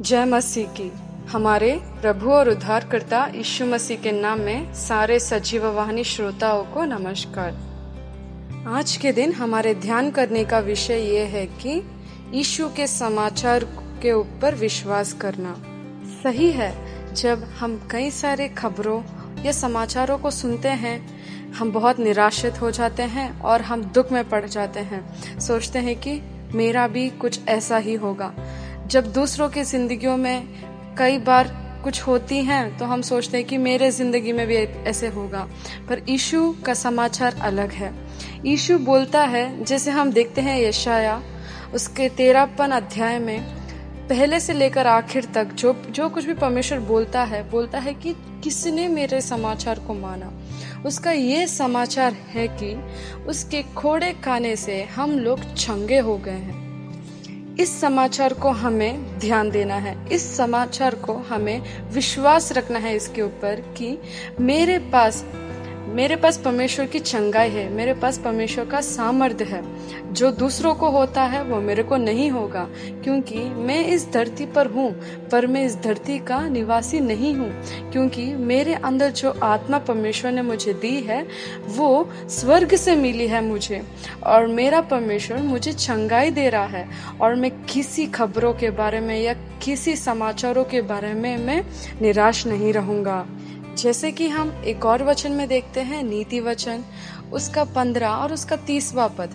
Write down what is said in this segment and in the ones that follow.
जय मसीह की। हमारे प्रभु और उद्धारकर्ता यीशु मसीह के नाम में सारे सजीव वाहिनी श्रोताओं को नमस्कार। आज के दिन हमारे ध्यान करने का विषय ये है कि यीशु के समाचार के ऊपर विश्वास करना। सही है, जब हम कई सारे खबरों या समाचारों को सुनते हैं, हम बहुत निराशित हो जाते हैं और हम दुख में पड़ जाते हैं। सोचते हैं कि मेरा भी कुछ ऐसा ही होगा। जब दूसरों की जिंदगियों में कई बार कुछ होती हैं तो हम सोचते हैं कि मेरे ज़िंदगी में भी ऐसे होगा। पर ईशु का समाचार अलग है। ईशु बोलता है, जैसे हम देखते हैं यशाया, उसके तेरापन अध्याय में, पहले से लेकर आखिर तक जो जो कुछ भी परमेश्वर बोलता है बोलता है कि किसने मेरे समाचार को माना? उसका ये समाचार है कि उसके खोड़े खाने से हम लोग छंगे हो गए हैं। इस समाचार को हमें ध्यान देना है। इस समाचार को हमें विश्वास रखना है इसके ऊपर कि मेरे पास मेरे पास परमेश्वर की चंगाई है, मेरे पास परमेश्वर का सामर्थ्य है। जो दूसरों को होता है, वो मेरे को नहीं होगा, क्योंकि मैं इस धरती पर हूँ, पर मैं इस धरती का निवासी नहीं हूँ, क्योंकि मेरे अंदर जो आत्मा परमेश्वर ने मुझे दी है, वो स्वर्ग से मिली है मुझे। और मेरा परमेश्वर मुझे चंगाई दे रहा है, और मैं किसी खबरों के बारे में या किसी समाचारों के बारे में मैं निराश नहीं रहूँगा। जैसे कि हम एक और वचन में देखते हैं, नीति वचन, उसका पंद्रह और उसका तीसवा पद।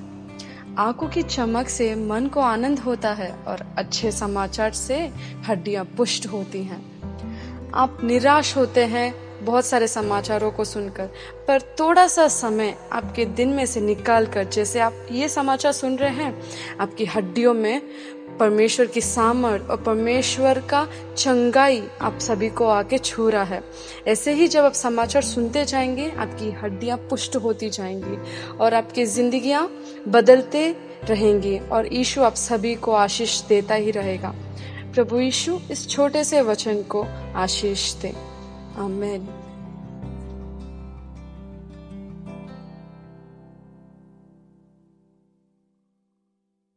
आँखों की चमक से मन को आनंद होता है और अच्छे समाचार से हड्डियाँ पुष्ट होती हैं। आप निराश होते हैं बहुत सारे समाचारों को सुनकर, पर थोड़ा सा समय आपके दिन में से निकाल कर, जैसे आप ये समाचार सुन रहे हैं, आपकी हड्डियों में परमेश्वर की सामर्थ और परमेश्वर का चंगाई आप सभी को आके छू रहा है। ऐसे ही जब आप समाचार सुनते जाएँगे, आपकी हड्डियाँ पुष्ट होती जाएँगी और आपकी जिंदगियाँ बदलते रहेंगी और ईशु आप सभी को आशीष देता ही रहेगा। प्रभु यीशु इस छोटे से वचन को आशीष दे। आमेन।